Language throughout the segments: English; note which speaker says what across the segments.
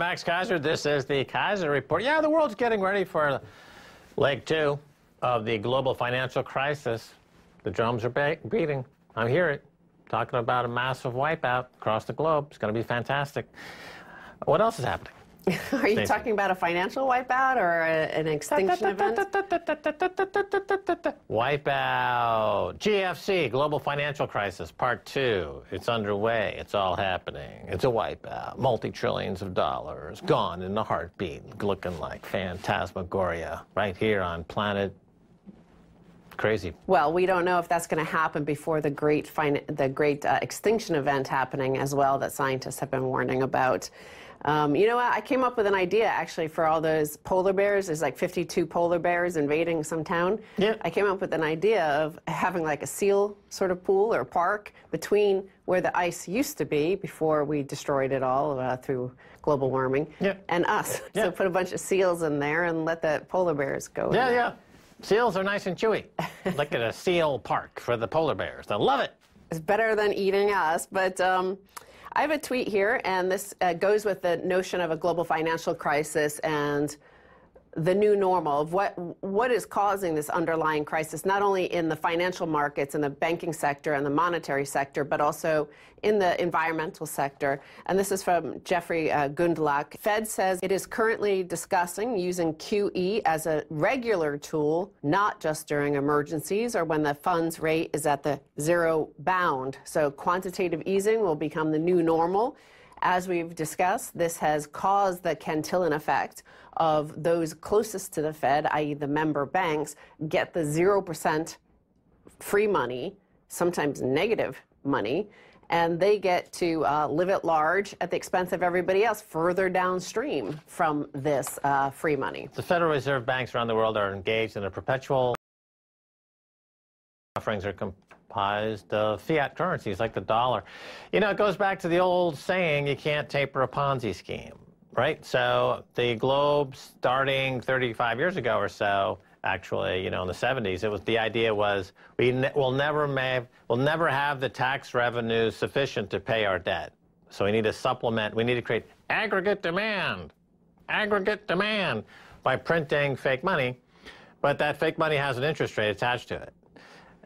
Speaker 1: Max Keiser. This is the Keiser Report. Yeah, the world's getting ready for leg two of the global financial crisis. The drums are beating. I hear it. Talking about a massive wipeout across the globe. It's going to be fantastic. What else is happening?
Speaker 2: Are you talking about a financial wipeout or a, an extinction event?
Speaker 1: Wipeout. GFC, Global Financial Crisis, Part 2. It's underway. It's all happening. It's a wipeout. Multi trillions of dollars gone in a heartbeat, looking like phantasmagoria right here on planet crazy.
Speaker 2: Well, we don't know if that's going to happen before the great the great uh, extinction event happening as well that scientists have been warning about. Um, you know what? I came up with an idea actually for all those polar bears. There's like 52 polar bears invading some town.
Speaker 1: Yeah.
Speaker 2: I came up with an idea of having like a seal sort of pool or park between where the ice used to be before we destroyed it all uh, through global warming
Speaker 1: yeah.
Speaker 2: and us.
Speaker 1: Yeah.
Speaker 2: So put a bunch of seals in there and let the polar bears go.
Speaker 1: Yeah, yeah. Seals are nice and chewy. Look at a seal park for the polar bears. They love it.
Speaker 2: It's better than eating us, but. Um, I have a tweet here, and this uh, goes with the notion of a global financial crisis and the new normal of what what is causing this underlying crisis not only in the financial markets and the banking sector and the monetary sector but also in the environmental sector. And this is from Jeffrey uh, Gundlach. Fed says it is currently discussing using QE as a regular tool not just during emergencies or when the funds rate is at the zero bound. So quantitative easing will become the new normal as we've discussed, this has caused the Cantillon effect of those closest to the Fed, i.e., the member banks, get the 0% free money, sometimes negative money, and they get to uh, live at large at the expense of everybody else further downstream from this uh, free money.
Speaker 1: The Federal Reserve banks around the world are engaged in a perpetual offerings are of fiat currencies like the dollar. You know, it goes back to the old saying, you can't taper a Ponzi scheme, right? So the globe starting 35 years ago or so, actually, you know, in the 70s, it was the idea was we ne will never have, we'll never have the tax revenues sufficient to pay our debt. So we need to supplement, we need to create aggregate demand, aggregate demand by printing fake money. But that fake money has an interest rate attached to it.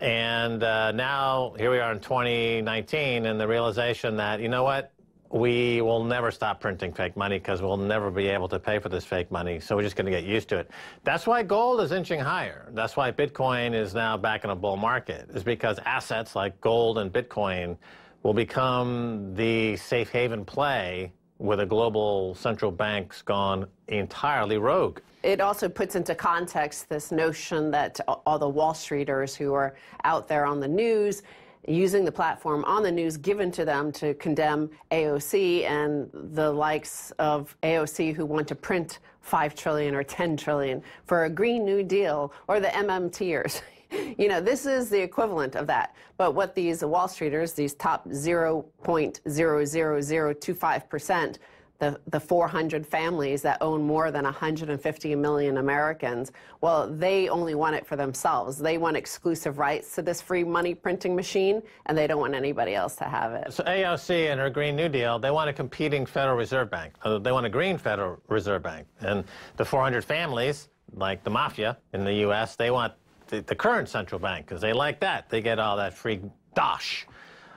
Speaker 1: And uh, now here we are in 2019, and the realization that, you know what, we will never stop printing fake money because we'll never be able to pay for this fake money. So we're just going to get used to it. That's why gold is inching higher. That's why Bitcoin is now back in a bull market, is because assets like gold and Bitcoin will become the safe haven play with a global central bank's gone entirely rogue.
Speaker 2: It also puts into context this notion that all the Wall Streeters who are out there on the news using the platform on the news given to them to condemn AOC and the likes of AOC who want to print 5 trillion or 10 trillion for a green new deal or the MMTers. You know, this is the equivalent of that. But what these Wall Streeters, these top 0.00025%, the, the 400 families that own more than 150 million Americans, well, they only want it for themselves. They want exclusive rights to this free money printing machine, and they don't want anybody else to have it.
Speaker 1: So AOC and her Green New Deal, they want a competing Federal Reserve Bank. Uh, they want a green Federal Reserve Bank. And the 400 families, like the mafia in the U.S., they want the, the current central bank because they like that. They get all that free dosh.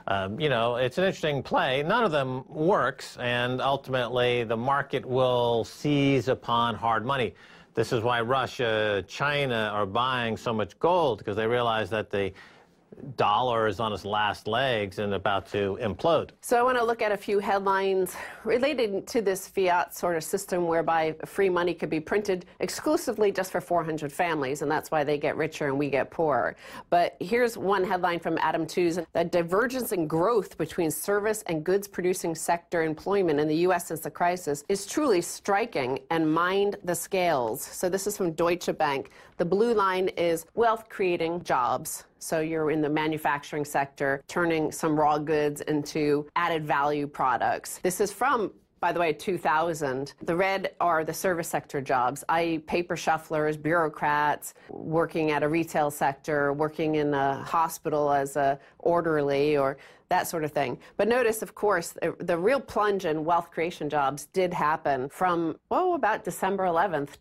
Speaker 1: Um, you know, it's an interesting play. None of them works, and ultimately the market will seize upon hard money. This is why Russia, China are buying so much gold because they realize that the dollar is on its last legs and about to implode.
Speaker 2: So I want to look at a few headlines related to this fiat sort of system whereby free money could be printed exclusively just for 400 families, and that's why they get richer and we get poorer. But here's one headline from Adam Tooze. The divergence in growth between service and goods producing sector employment in the U.S. since the crisis is truly striking and mind the scales. So this is from Deutsche Bank. The blue line is wealth creating jobs. So you're in the manufacturing sector, turning some raw goods into added value products. This is from by the way, 2000. The red are the service sector jobs, i.e., paper shufflers, bureaucrats, working at a retail sector, working in a hospital as a orderly, or that sort of thing. But notice, of course, the real plunge in wealth creation jobs did happen from, oh, about December 11th,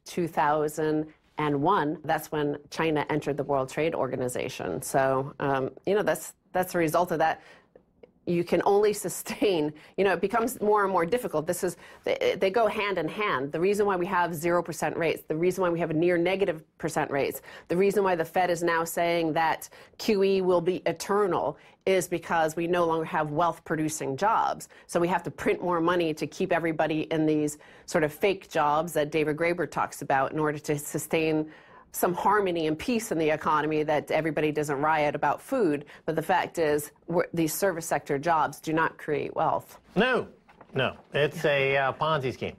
Speaker 2: 2001. That's when China entered the World Trade Organization. So, um, you know, that's that's a result of that you can only sustain, you know, it becomes more and more difficult. This is, they, they go hand in hand. The reason why we have 0% rates, the reason why we have near negative percent rates, the reason why the Fed is now saying that QE will be eternal is because we no longer have wealth producing jobs. So we have to print more money to keep everybody in these sort of fake jobs that David Graeber talks about in order to sustain some harmony and peace in the economy that everybody doesn't riot about food. But the fact is, these service sector jobs do not create wealth.
Speaker 1: No, no. It's a uh, Ponzi scheme.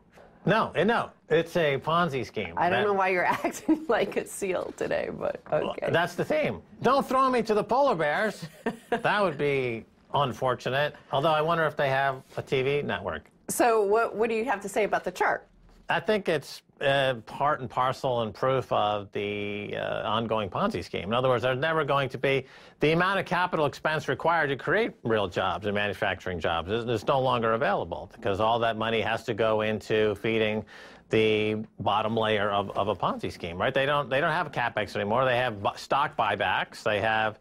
Speaker 1: No, eh, no, it's a Ponzi scheme.
Speaker 2: I don't that, know why you're acting like a seal today, but okay.
Speaker 1: Well, that's the theme. Don't throw me to the polar bears. that would be unfortunate. Although I wonder if they have a TV network.
Speaker 2: So, what, what do you have to say about the chart?
Speaker 1: I think it's uh, part and parcel and proof of the uh, ongoing Ponzi scheme. In other words, there's never going to be the amount of capital expense required to create real jobs and manufacturing jobs is, is no longer available because all that money has to go into feeding the bottom layer of, of a Ponzi scheme, right? They don't they don't have capex anymore. They have stock buybacks. They have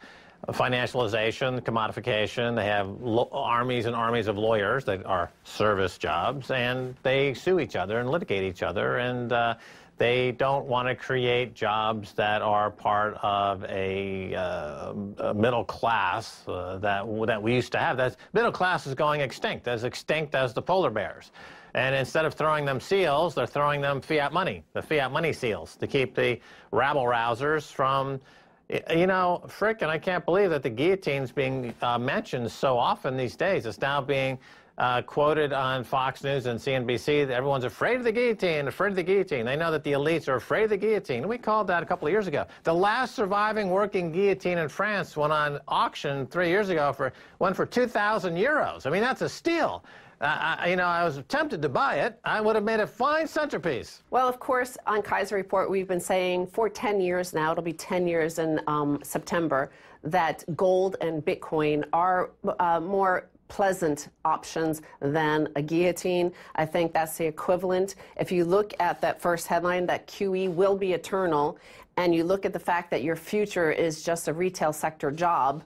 Speaker 1: financialization, commodification. They have armies and armies of lawyers that are service jobs, and they sue each other and litigate each other. And uh, they don't want to create jobs that are part of a, uh, a middle class uh, that that we used to have. That middle class is going extinct, as extinct as the polar bears. And instead of throwing them seals, they're throwing them fiat money, the fiat money seals, to keep the rabble rousers from you know, Frick, and I can't believe that the guillotine's being uh, mentioned so often these days. It's now being uh, quoted on Fox News and CNBC. Everyone's afraid of the guillotine, afraid of the guillotine. They know that the elites are afraid of the guillotine. We called that a couple of years ago. The last surviving working guillotine in France went on auction three years ago for went for 2,000 euros. I mean, that's a steal. Uh, I, you know, I was tempted to buy it. I would have made a fine centerpiece.
Speaker 2: Well, of course, on Keiser Report, we've been saying for 10 years now, it'll be 10 years in um, September, that gold and Bitcoin are uh, more pleasant options than a guillotine. I think that's the equivalent. If you look at that first headline, that QE will be eternal, and you look at the fact that your future is just a retail sector job,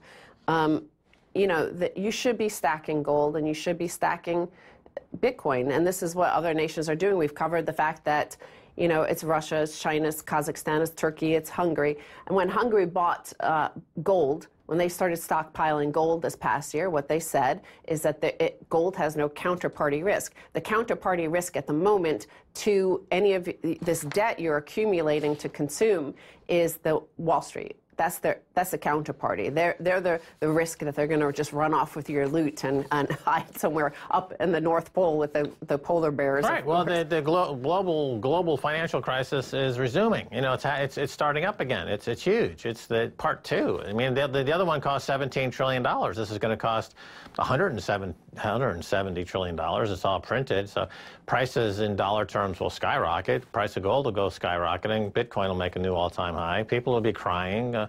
Speaker 2: um, you know, that you should be stacking gold and you should be stacking Bitcoin. And this is what other nations are doing. We've covered the fact that, you know, it's Russia, it's China, it's Kazakhstan, it's Turkey, it's Hungary. And when Hungary bought uh, gold, when they started stockpiling gold this past year, what they said is that the, it, gold has no counterparty risk. The counterparty risk at the moment to any of this debt you're accumulating to consume is the Wall Street that's their that's the counterparty. They're they're the, the risk that they're going to just run off with your loot and, and hide somewhere up in the North Pole with the, the polar bears.
Speaker 1: Right. Well, the, the glo- global global financial crisis is resuming. You know, it's it's it's starting up again. It's it's huge. It's the part two. I mean, the the, the other one cost 17 trillion dollars. This is going to cost 107 170 trillion dollars. It's all printed. So prices in dollar terms will skyrocket. Price of gold will go skyrocketing. Bitcoin will make a new all-time high. People will be crying. Uh,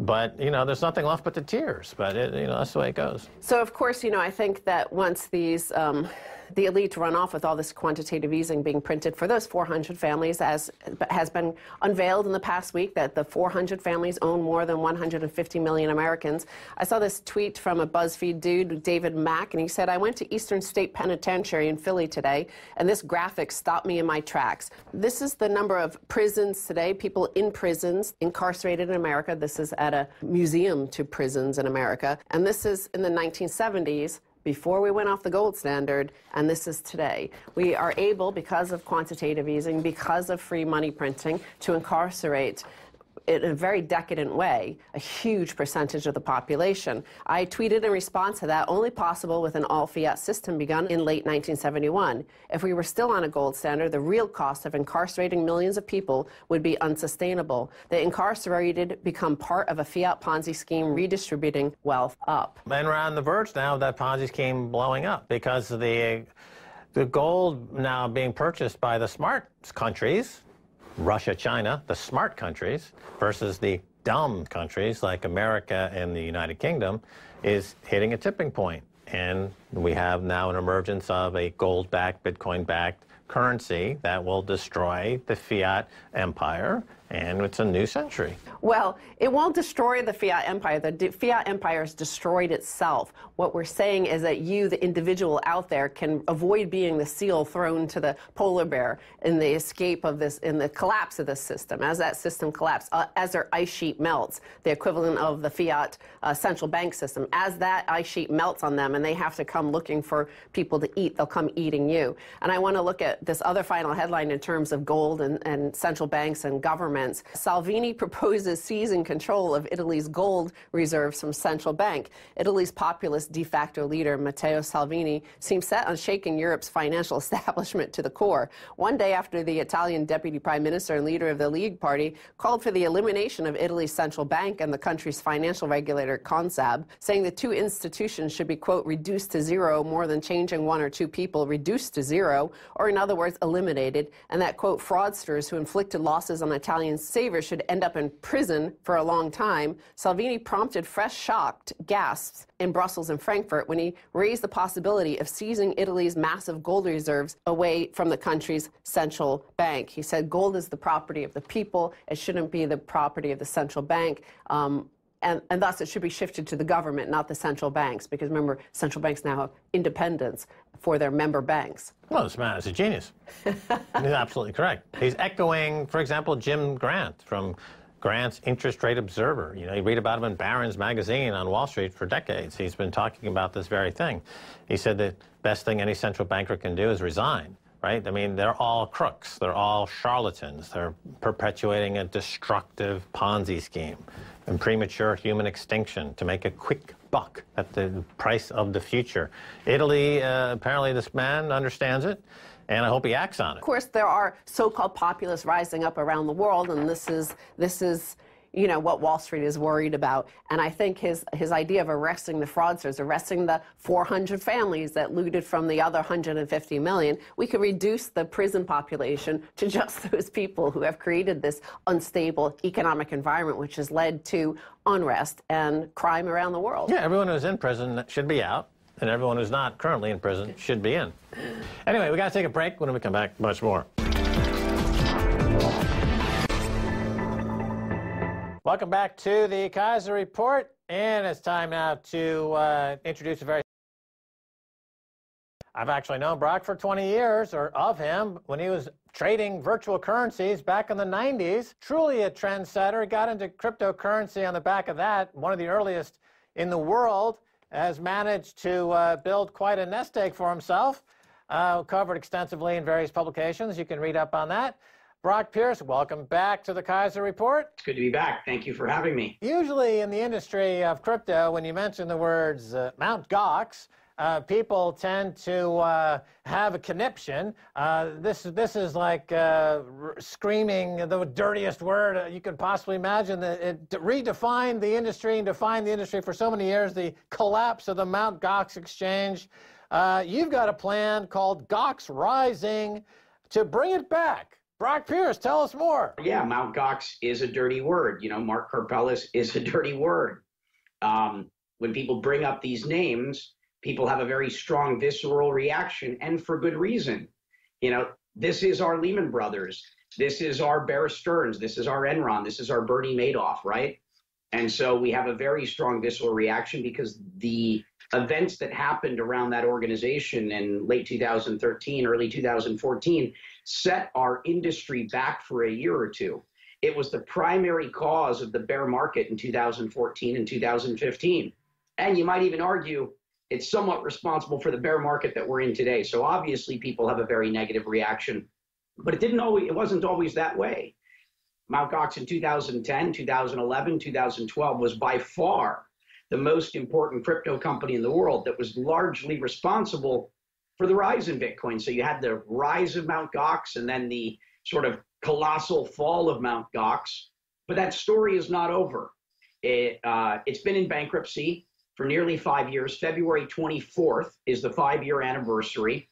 Speaker 1: but you know, there's nothing left but the tears. But it, you know, that's the way it goes.
Speaker 2: So of course, you know, I think that once these um, the elite run off with all this quantitative easing being printed for those 400 families, as has been unveiled in the past week, that the 400 families own more than 150 million Americans. I saw this tweet from a BuzzFeed dude, David Mack, and he said, I went to Eastern State Penitentiary in Philly today, and this graphic stopped me in my tracks. This is the number of prisons today, people in prisons, incarcerated in America. This is at a museum to prisons in America. And this is in the 1970s before we went off the gold standard, and this is today. We are able, because of quantitative easing, because of free money printing, to incarcerate in a very decadent way a huge percentage of the population. I tweeted in response to that, only possible with an all fiat system begun in late 1971. If we were still on a gold standard, the real cost of incarcerating millions of people would be unsustainable. The incarcerated become part of a fiat Ponzi scheme redistributing wealth up.
Speaker 1: And we're on the verge now of that Ponzi scheme blowing up because the the gold now being purchased by the smart countries, Russia, China, the smart countries, versus the dumb countries like America and the United Kingdom, is hitting a tipping point. And we have now an emergence of a gold backed, Bitcoin backed currency that will destroy the fiat empire and it's a new century.
Speaker 2: Well, it won't destroy the fiat empire. The fiat empire has destroyed itself. What we're saying is that you, the individual out there, can avoid being the seal thrown to the polar bear in the escape of this, in the collapse of this system. As that system collapses, uh, as their ice sheet melts, the equivalent of the fiat uh, central bank system, as that ice sheet melts on them and they have to come looking for people to eat, they'll come eating you. And I want to look at this other final headline in terms of gold and, and central banks and government governments. Salvini proposes seizing control of Italy's gold reserves from central bank. Italy's populist de facto leader, Matteo Salvini, seems set on shaking Europe's financial establishment to the core. One day after the Italian deputy prime minister and leader of the League Party called for the elimination of Italy's central bank and the country's financial regulator, Consob, saying the two institutions should be, quote, reduced to zero more than changing one or two people, reduced to zero, or in other words, eliminated, and that, quote, fraudsters who inflicted losses on Italian Italian should end up in prison for a long time, Salvini prompted fresh shocked gasps in Brussels and Frankfurt when he raised the possibility of seizing Italy's massive gold reserves away from the country's central bank. He said gold is the property of the people, it shouldn't be the property of the central bank. Um, and, and, thus it should be shifted to the government, not the central banks, because remember, central banks now have independence for their member banks.
Speaker 1: Well, this man is a genius. He's absolutely correct. He's echoing, for example, Jim Grant from Grant's Interest Rate Observer. You know, you read about him in Barron's magazine on Wall Street for decades. He's been talking about this very thing. He said the best thing any central banker can do is resign right? I mean, they're all crooks. They're all charlatans. They're perpetuating a destructive Ponzi scheme and premature human extinction to make a quick buck at the price of the future. Italy, uh, apparently, this man understands it. And I hope he acts on it.
Speaker 2: Of course, there are so-called populists rising up around the world, and this is this is you know, what Wall Street is worried about. And I think his, his idea of arresting the fraudsters, arresting the 400 families that looted from the other 150 million, we could reduce the prison population to just those people who have created this unstable economic environment, which has led to unrest and crime around the world.
Speaker 1: Yeah, everyone who's in prison should be out and everyone who's not currently in prison should be in. Anyway, we got to take a break. When we come back, much more. Welcome back to the Keiser Report, and it's time now to uh, introduce a very. I've actually known Brock for 20 years, or of him, when he was trading virtual currencies back in the 90s. Truly a trendsetter. He got into cryptocurrency on the back of that. One of the earliest in the world. Has managed to uh, build quite a nest egg for himself. Uh, covered extensively in various publications. You can read up on that. Brock Pierce, welcome back to the Keiser Report.
Speaker 3: It's good to be back. Thank you for having me.
Speaker 1: Usually in the industry of crypto, when you mention the words uh, Mount Gox, uh, people tend to uh, have a conniption. Uh, this this is like uh, screaming the dirtiest word you could possibly imagine. That it redefined the industry and defined the industry for so many years. The collapse of the Mount Gox exchange. Uh, you've got a plan called Gox Rising to bring it back. Brock Pierce, tell us more.
Speaker 3: Yeah, Mount Gox is a dirty word. You know, Mark Karpelès is a dirty word. Um, when people bring up these names, people have a very strong visceral reaction, and for good reason. You know, this is our Lehman Brothers. This is our Bear Stearns. This is our Enron. This is our Bernie Madoff, right? And so we have a very strong visceral reaction because the events that happened around that organization in late 2013, early 2014 set our industry back for a year or two. It was the primary cause of the bear market in 2014 and 2015. And you might even argue it's somewhat responsible for the bear market that we're in today. So obviously people have a very negative reaction, but it didn't always it wasn't always that way. Mt. Gox in 2010, 2011, 2012 was by far the most important crypto company in the world that was largely responsible for the rise in Bitcoin. So you had the rise of Mount Gox and then the sort of colossal fall of Mount Gox. But that story is not over. It, uh, it's been in bankruptcy for nearly five years. February 24th is the five year anniversary.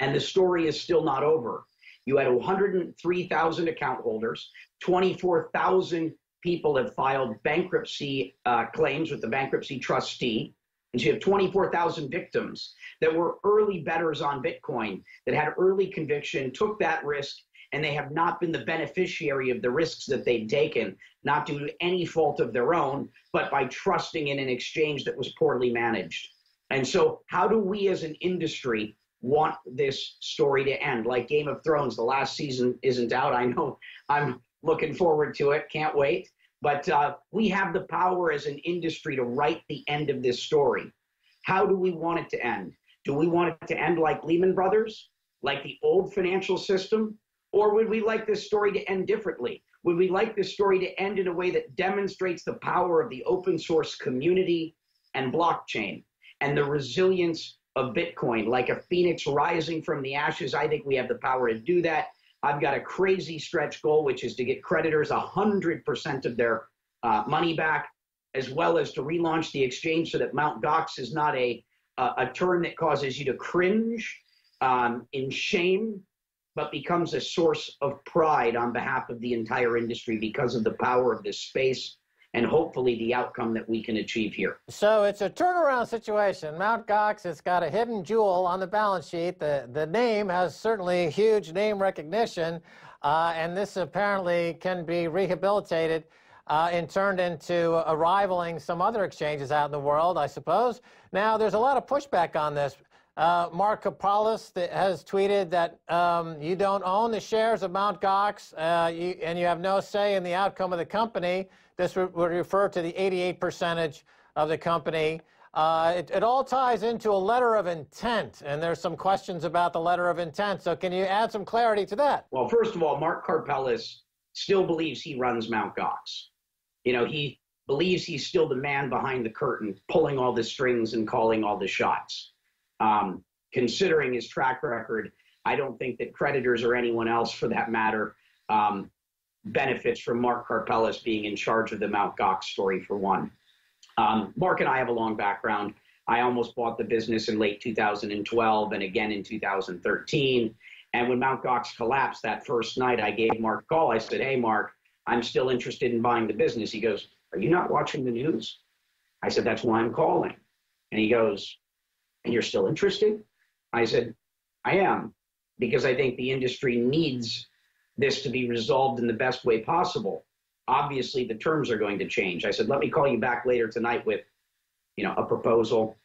Speaker 3: And the story is still not over. You had 103,000 account holders, 24,000 people have filed bankruptcy uh, claims with the bankruptcy trustee. And so you have 24,000 victims that were early bettors on Bitcoin, that had early conviction, took that risk, and they have not been the beneficiary of the risks that they've taken, not due to any fault of their own, but by trusting in an exchange that was poorly managed. And so, how do we as an industry want this story to end? Like Game of Thrones, the last season isn't out. I know I'm looking forward to it, can't wait. But uh, we have the power as an industry to write the end of this story. How do we want it to end? Do we want it to end like Lehman Brothers, like the old financial system, or would we like this story to end differently? Would we like this story to end in a way that demonstrates the power of the open source community and blockchain and the resilience of Bitcoin, like a phoenix rising from the ashes? I think we have the power to do that. I've got a crazy stretch goal, which is to get creditors 100% of their uh, money back, as well as to relaunch the exchange so that Mt. Gox is not a, a, a term that causes you to cringe um, in shame but becomes a source of pride on behalf of the entire industry because of the power of this space and hopefully the outcome that we can achieve here.
Speaker 1: So it's a turnaround situation. Mount Gox, it's got a hidden jewel on the balance sheet. The, the name has certainly huge name recognition, uh, and this apparently can be rehabilitated uh, and turned into a rivaling some other exchanges out in the world, I suppose. Now, there's a lot of pushback on this. Uh, Mark Karpeles has tweeted that um, you don't own the shares of Mt. Gox uh, you, and you have no say in the outcome of the company. This would refer to the 88 percentage of the company. Uh, it, it, all ties into a letter of intent, and there's some questions about the letter of intent. So, can you add some clarity to that?
Speaker 3: Well, first of all, Mark Karpeles still believes he runs Mt. Gox. You know, he believes he's still the man behind the curtain, pulling all the strings and calling all the shots. Um, considering his track record, I don't think that creditors or anyone else, for that matter, um, benefits from Mark Karpeles being in charge of the Mt. Gox story, for one. Um, Mark and I have a long background. I almost bought the business in late 2012 and again in 2013. And when Mt. Gox collapsed that first night, I gave Mark a call. I said, Hey, Mark, I'm still interested in buying the business. He goes, Are you not watching the news? I said, That's why I'm calling. And he goes, and you're still interested? I said, I am, because I think the industry needs this to be resolved in the best way possible. Obviously, the terms are going to change. I said, let me call you back later tonight with, you know, a proposal.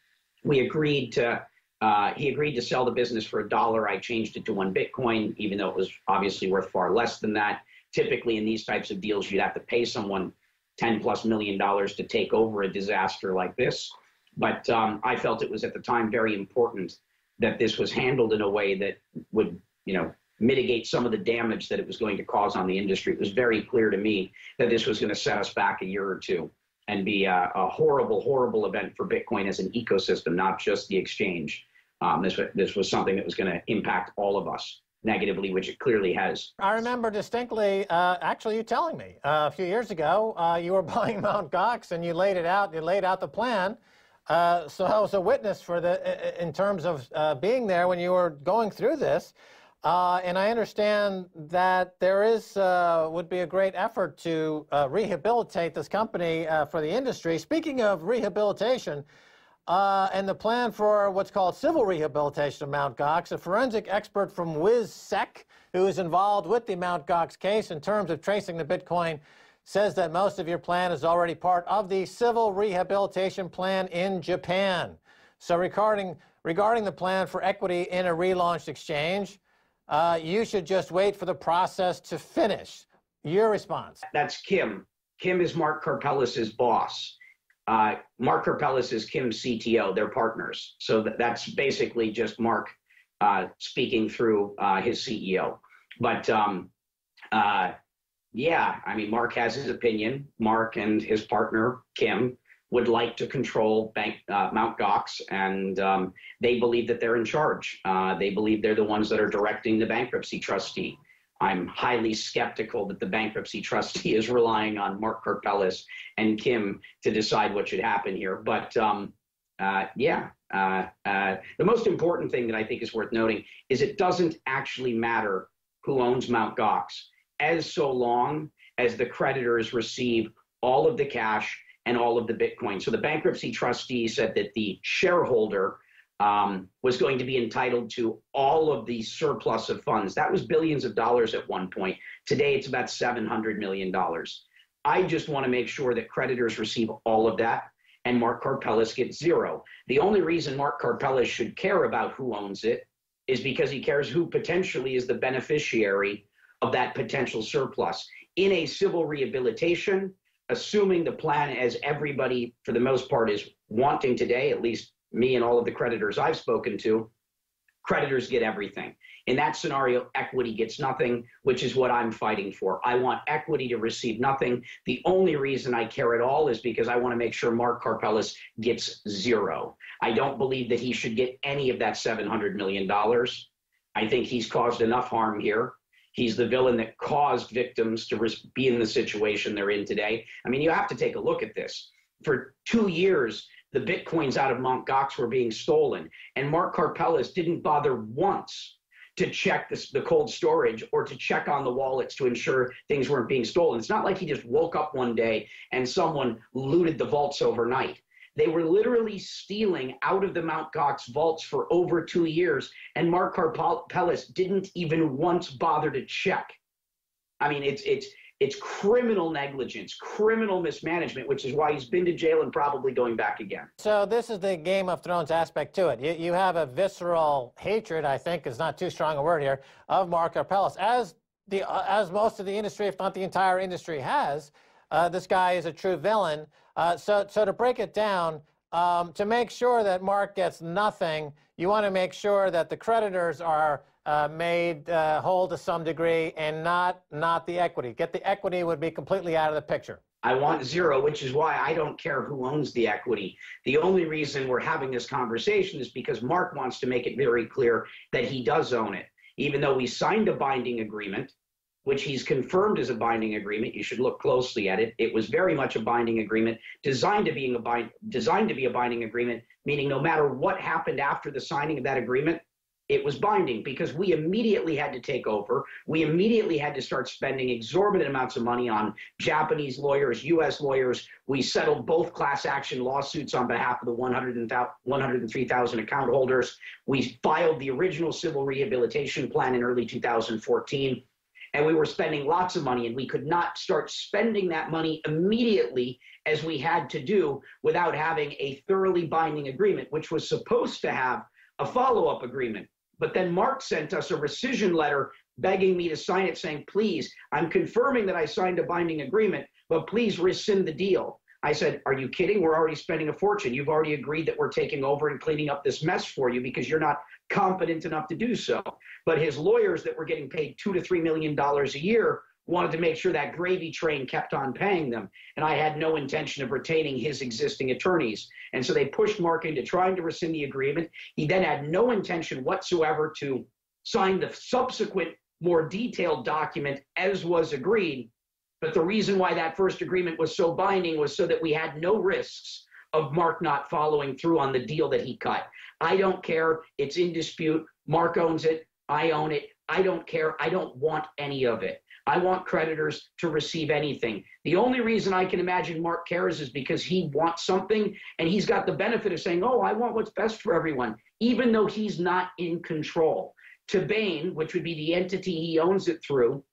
Speaker 3: We agreed to. Uh, he agreed to sell the business for a dollar. I changed it to one Bitcoin, even though it was obviously worth far less than that. Typically, in these types of deals, you'd have to pay someone 10 plus million dollars to take over a disaster like this. But um, I felt it was at the time very important that this was handled in a way that would, you know, mitigate some of the damage that it was going to cause on the industry. It was very clear to me that this was going to set us back a year or two and be a, a horrible, horrible event for Bitcoin as an ecosystem, not just the exchange. Um, this, this was something that was going to impact all of us negatively, which it clearly has.
Speaker 1: I remember distinctly, uh, actually, you telling me uh, a few years ago, uh, you were buying Mt. Gox and you laid it out, you laid out the plan. Uh, so I was a witness for the in terms of uh, being there when you were going through this, uh, and I understand that there is uh, would be a great effort to uh, rehabilitate this company for the industry. Speaking of rehabilitation. and the plan for what's called civil rehabilitation of Mount Gox, a forensic expert from WizSec, who is involved with the Mount Gox case in terms of tracing the Bitcoin says that most of your plan is already part of the civil rehabilitation plan in Japan. So regarding, regarding the plan for equity in a relaunched exchange, uh, you should just wait for the process to finish. Your response?
Speaker 3: That's Kim. Kim is Mark Karpeles' boss. Uh, Mark Karpeles is Kim's CTO. They're partners. So that's basically just Mark uh, speaking through uh, his CEO. But um, uh, yeah, I mean, Mark has his opinion. Mark and his partner, Kim, would like to control Bank uh, Mount Gox, and um, they believe that they're in charge. Uh, they believe they're the ones that are directing the bankruptcy trustee. I'm highly skeptical that the bankruptcy trustee is relying on Mark Karpeles and Kim to decide what should happen here. But um, uh, yeah, Uh, uh, the most important thing that I think is worth noting is it doesn't actually matter who owns Mount Gox, as so long as the creditors receive all of the cash and all of the Bitcoin. So the bankruptcy trustee said that the shareholder um, was going to be entitled to all of the surplus of funds. That was billions of dollars at one point. Today, it's about $700 million. I just want to make sure that creditors receive all of that and Mark Karpelès gets zero. The only reason Mark Karpelès should care about who owns it is because he cares who potentially is the beneficiary of that potential surplus. In a civil rehabilitation, assuming the plan as everybody, for the most part, is wanting today, at least me and all of the creditors I've spoken to, creditors get everything. In that scenario, equity gets nothing, which is what I'm fighting for. I want equity to receive nothing. The only reason I care at all is because I want to make sure Mark Karpelès gets zero. I don't believe that he should get any of that $700 million. I think he's caused enough harm here. He's the villain that caused victims to be in the situation they're in today. I mean, you have to take a look at this. For two years, the bitcoins out of Mt. Gox were being stolen, and Mark Karpelès didn't bother once to check this, the cold storage or to check on the wallets to ensure things weren't being stolen. It's not like he just woke up one day and someone looted the vaults overnight. They were literally stealing out of the Mount Gox vaults for over two years, and Mark Karpelès didn't even once bother to check. I mean, it's it's it's criminal negligence, criminal mismanagement, which is why he's been to jail and probably going back again.
Speaker 1: So this is the Game of Thrones aspect to it. You, you have a visceral hatred, I think is not too strong a word here, of Mark Karpelès, as the uh, as most of the industry, if not the entire industry, has. Uh, this guy is a true villain. Uh, so, so to break it down, um, to make sure that Mark gets nothing, you want to make sure that the creditors are uh, made uh, whole to some degree and not not the equity. Get the equity would be completely out of the picture.
Speaker 3: I want zero, which is why I don't care who owns the equity. The only reason we're having this conversation is because Mark wants to make it very clear that he does own it. Even though we signed a binding agreement, which he's confirmed as a binding agreement, you should look closely at it. It was very much a binding agreement, designed to being a bind, designed to be a binding agreement, meaning no matter what happened after the signing of that agreement, it was binding because we immediately had to take over. We immediately had to start spending exorbitant amounts of money on Japanese lawyers, US lawyers. We settled both class action lawsuits on behalf of the 103,000 account holders. We filed the original civil rehabilitation plan in early 2014. And we were spending lots of money, and we could not start spending that money immediately as we had to do without having a thoroughly binding agreement, which was supposed to have a follow up agreement but then Mark sent us a rescission letter begging me to sign it, saying, please, I'm confirming that I signed a binding agreement, but please rescind the deal. I said, Are you kidding? We're already spending a fortune. You've already agreed that we're taking over and cleaning up this mess for you because you're not competent enough to do so. But his lawyers that were getting paid two to three million dollars a year wanted to make sure that gravy train kept on paying them. And I had no intention of retaining his existing attorneys. And so they pushed Mark into trying to rescind the agreement. He then had no intention whatsoever to sign the subsequent, more detailed document as was agreed. But the reason why that first agreement was so binding was so that we had no risks of Mark not following through on the deal that he cut. I don't care. It's in dispute. Mark owns it. I own it. I don't care. I don't want any of it. I want creditors to receive anything. The only reason I can imagine Mark cares is because he wants something and he's got the benefit of saying, Oh, I want what's best for everyone, even though he's not in control. Tibanne, which would be the entity he owns it through,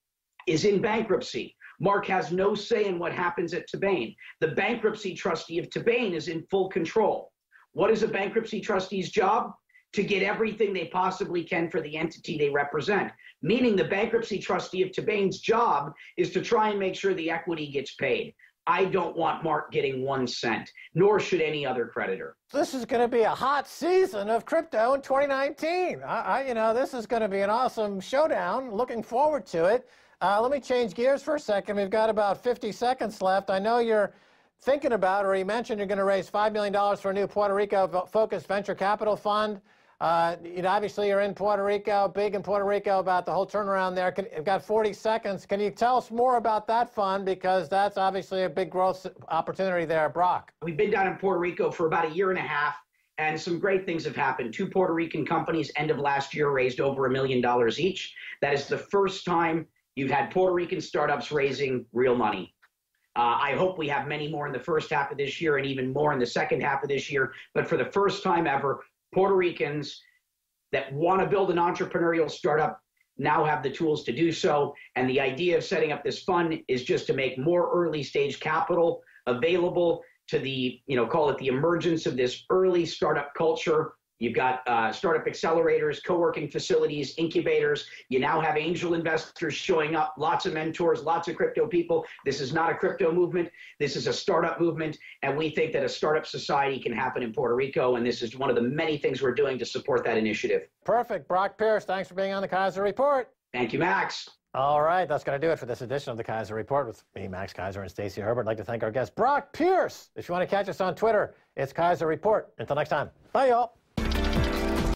Speaker 3: is in bankruptcy. Mark has no say in what happens at Tibanne. The bankruptcy trustee of Tibanne is in full control. What is a bankruptcy trustee's job? To get everything they possibly can for the entity they represent meaning the bankruptcy trustee of Tibanne's job is to try and make sure the equity gets paid. I don't want Mark getting one cent, nor should any other creditor.
Speaker 1: This is going to be a hot season of crypto in 2019. I, I you know, this is going to be an awesome showdown. Looking forward to it. Uh, let me change gears for a second. We've got about 50 seconds left. I know you're thinking about, or you mentioned you're going to raise $5 million for a new Puerto Rico focused venture capital fund. Uh, you know, obviously, you're in Puerto Rico, big in Puerto Rico about the whole turnaround there. Can, you've got 40 seconds. Can you tell us more about that fund? Because that's obviously a big growth opportunity there, Brock.
Speaker 3: We've been down in Puerto Rico for about a year and a half, and some great things have happened. Two Puerto Rican companies, end of last year, raised over a million dollars each. That is the first time you've had Puerto Rican startups raising real money. Uh, I hope we have many more in the first half of this year and even more in the second half of this year. But for the first time ever, Puerto Ricans that want to build an entrepreneurial startup now have the tools to do so. And the idea of setting up this fund is just to make more early stage capital available to the, you know, call it the emergence of this early startup culture You've got uh, startup accelerators, co working facilities, incubators. You now have angel investors showing up, lots of mentors, lots of crypto people. This is not a crypto movement. This is a startup movement. And we think that a startup society can happen in Puerto Rico. And this is one of the many things we're doing to support that initiative.
Speaker 1: Perfect. Brock Pierce, thanks for being on the Keiser Report.
Speaker 3: Thank you, Max.
Speaker 1: All right, that's going to do it for this edition of the Keiser Report with me, Max Keiser, and Stacy Herbert. I'd like to thank our guest, Brock Pierce. If you want to catch us on Twitter, it's Keiser Report. Until next time, bye, y'all.